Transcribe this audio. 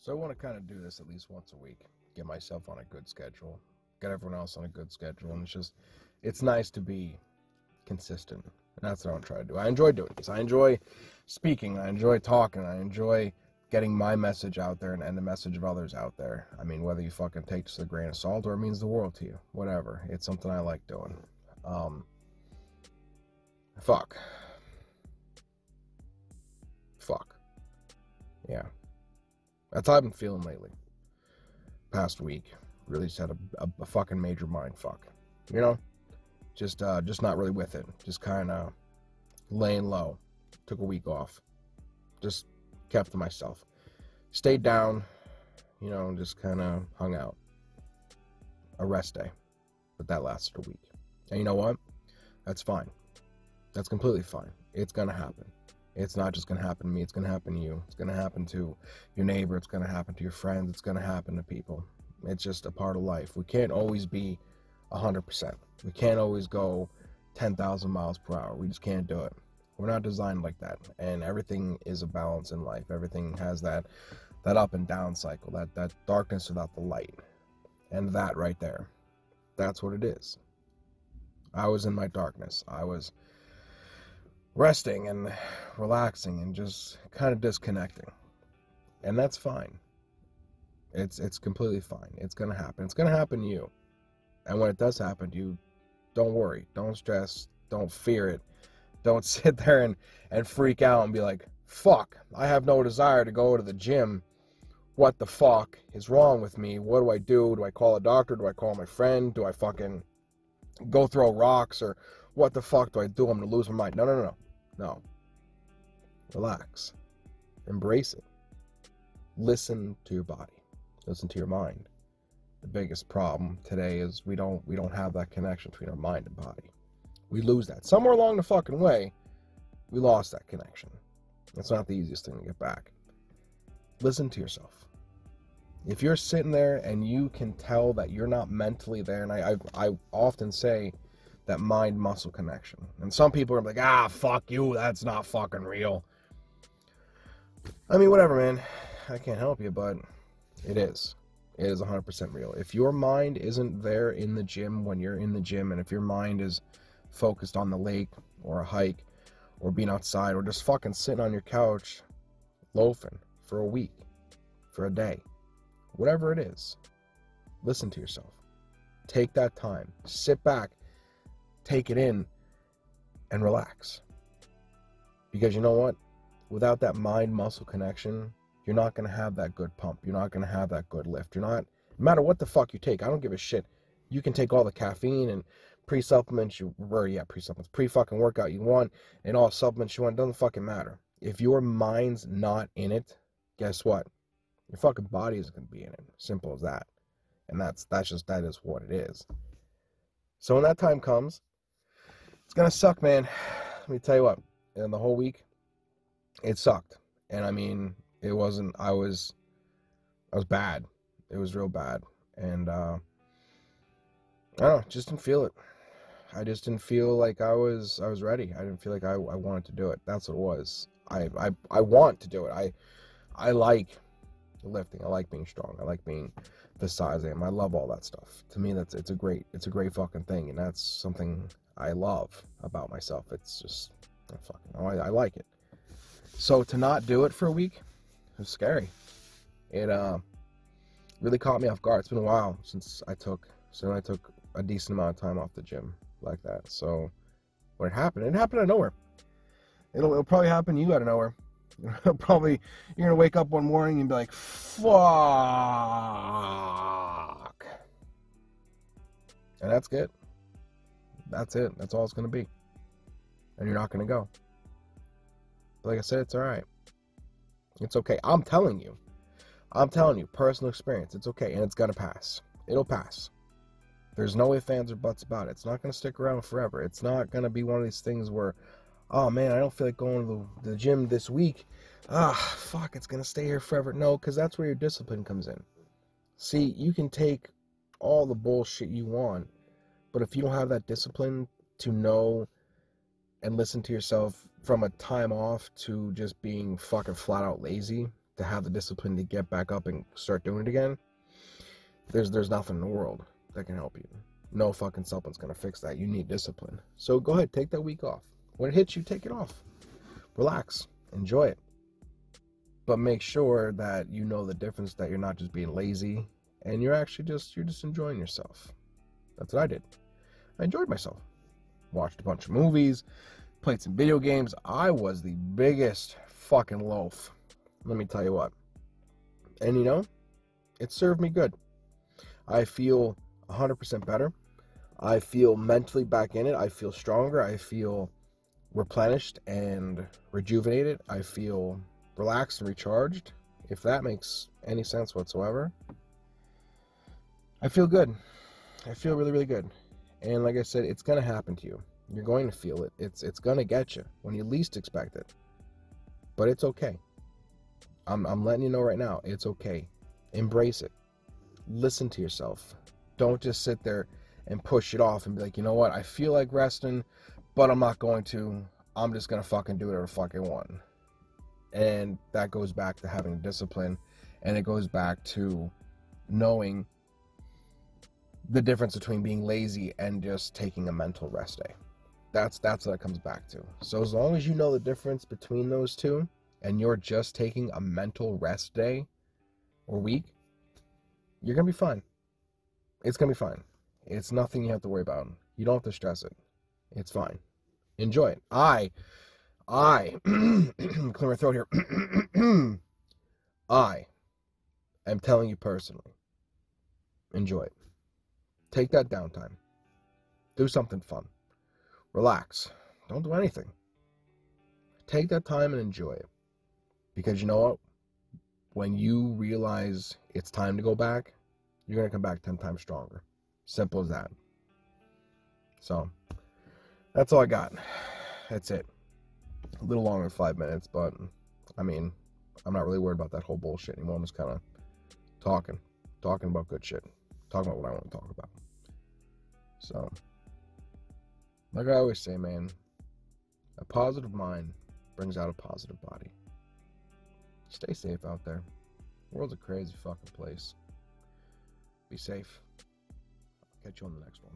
So I want to kind of do this at least once a week, get myself on a good schedule, get everyone else on a good schedule, and it's just, it's nice to be consistent. And that's what I'm trying to do. I enjoy doing this. I enjoy speaking. I enjoy talking. I enjoy getting my message out there and, and the message of others out there. I mean, whether you fucking take this a grain of salt or it means the world to you, whatever. It's something I like doing. Um, fuck. Fuck. Yeah. That's how I've been feeling lately. Past week. Really just had a, a, a fucking major mind fuck. You know? Just uh just not really with it. Just kinda laying low. Took a week off. Just kept to myself. Stayed down, you know, just kinda hung out. A rest day. But that lasted a week. And you know what? That's fine. That's completely fine. It's gonna happen. It's not just going to happen to me, it's going to happen to you. It's going to happen to your neighbor, it's going to happen to your friends, it's going to happen to people. It's just a part of life. We can't always be 100%. We can't always go 10,000 miles per hour. We just can't do it. We're not designed like that. And everything is a balance in life. Everything has that that up and down cycle, that that darkness without the light. And that right there. That's what it is. I was in my darkness. I was resting and relaxing and just kind of disconnecting. And that's fine. It's it's completely fine. It's going to happen. It's going to happen to you. And when it does happen to you, don't worry. Don't stress. Don't fear it. Don't sit there and, and freak out and be like, fuck, I have no desire to go to the gym. What the fuck is wrong with me? What do I do? Do I call a doctor? Do I call my friend? Do I fucking go throw rocks or what the fuck do I do? I'm gonna lose my mind. No, no, no, no. No. Relax. Embrace it. Listen to your body. Listen to your mind. The biggest problem today is we don't we don't have that connection between our mind and body. We lose that. Somewhere along the fucking way, we lost that connection. It's not the easiest thing to get back. Listen to yourself. If you're sitting there and you can tell that you're not mentally there, and I, I, I often say that mind muscle connection. And some people are like, ah, fuck you, that's not fucking real. I mean, whatever, man. I can't help you, but it is. It is 100% real. If your mind isn't there in the gym when you're in the gym, and if your mind is focused on the lake or a hike or being outside or just fucking sitting on your couch loafing for a week, for a day, whatever it is, listen to yourself. Take that time. Sit back take it in and relax. Because you know what? Without that mind muscle connection, you're not going to have that good pump. You're not going to have that good lift. You're not, no matter what the fuck you take, I don't give a shit. You can take all the caffeine and pre supplements you, or yeah, pre supplements, pre fucking workout you want, and all supplements you want. Doesn't fucking matter. If your mind's not in it, guess what? Your fucking body isn't going to be in it. Simple as that. And that's that's just that is what it is. So when that time comes, it's gonna suck, man. Let me tell you what. And the whole week, it sucked. And I mean, it wasn't. I was, I was bad. It was real bad. And uh, I don't know. Just didn't feel it. I just didn't feel like I was. I was ready. I didn't feel like I, I wanted to do it. That's what it was. I, I I want to do it. I I like lifting. I like being strong. I like being the size I am. I love all that stuff. To me, that's it's a great it's a great fucking thing, and that's something I love about myself. It's just I fucking oh, I, I like it. So to not do it for a week, was scary. It uh, really caught me off guard. It's been a while since I took since I took a decent amount of time off the gym like that. So when it happened, it happened out of nowhere. It'll, it'll probably happen to you out of nowhere. probably you're gonna wake up one morning and be like, "Fuck," and that's good. That's it. That's all it's gonna be, and you're not gonna go. But like I said, it's all right. It's okay. I'm telling you. I'm telling you, personal experience. It's okay, and it's gonna pass. It'll pass. There's no ifs, ands, or buts about it. It's not gonna stick around forever. It's not gonna be one of these things where oh man, I don't feel like going to the, the gym this week. Ah, fuck, it's gonna stay here forever. No, because that's where your discipline comes in. See, you can take all the bullshit you want, but if you don't have that discipline to know and listen to yourself from a time off to just being fucking flat out lazy, to have the discipline to get back up and start doing it again, there's there's nothing in the world that can help you. No fucking supplement's gonna fix that. You need discipline. So go ahead, take that week off. When it hits you, take it off. Relax, enjoy it. But make sure that you know the difference that you're not just being lazy and you're actually just you're just enjoying yourself. That's what I did. I enjoyed myself. Watched a bunch of movies, played some video games. I was the biggest fucking loaf. Let me tell you what. And you know, it served me good. I feel 100% better. I feel mentally back in it. I feel stronger. I feel replenished and rejuvenated. I feel relaxed and recharged, if that makes any sense whatsoever. I feel good. I feel really, really good. And like I said, it's gonna happen to you. You're going to feel it. It's it's gonna get you when you least expect it. But it's okay. I'm I'm letting you know right now, it's okay. Embrace it. Listen to yourself. Don't just sit there and push it off and be like, you know what, I feel like resting, but I'm not going to. I'm just gonna fucking do whatever fuck I want. And that goes back to having discipline and it goes back to knowing the difference between being lazy and just taking a mental rest day. That's that's what it comes back to. So as long as you know the difference between those two and you're just taking a mental rest day or week, you're to be fine. It's to be fine. It's nothing you have to worry about. You don't have to stress it. It's fine. Enjoy it. I I clear my throat here. I am telling you personally. Enjoy it. Take that downtime. Do something fun. Relax. Don't do anything. Take that time and enjoy it. Because you know what? When you realize it's time to go back, you're going to come back 10 times stronger. Simple as that. So, that's all I got. That's it. A little longer than five minutes, but I mean, I'm not really worried about that whole bullshit anymore. I'm just kind of talking, talking about good shit, talking about what I want to talk about. So, like I always say, man, a positive mind brings out a positive body. Stay safe out there. The world's a crazy fucking place. Be safe. Catch you on the next one.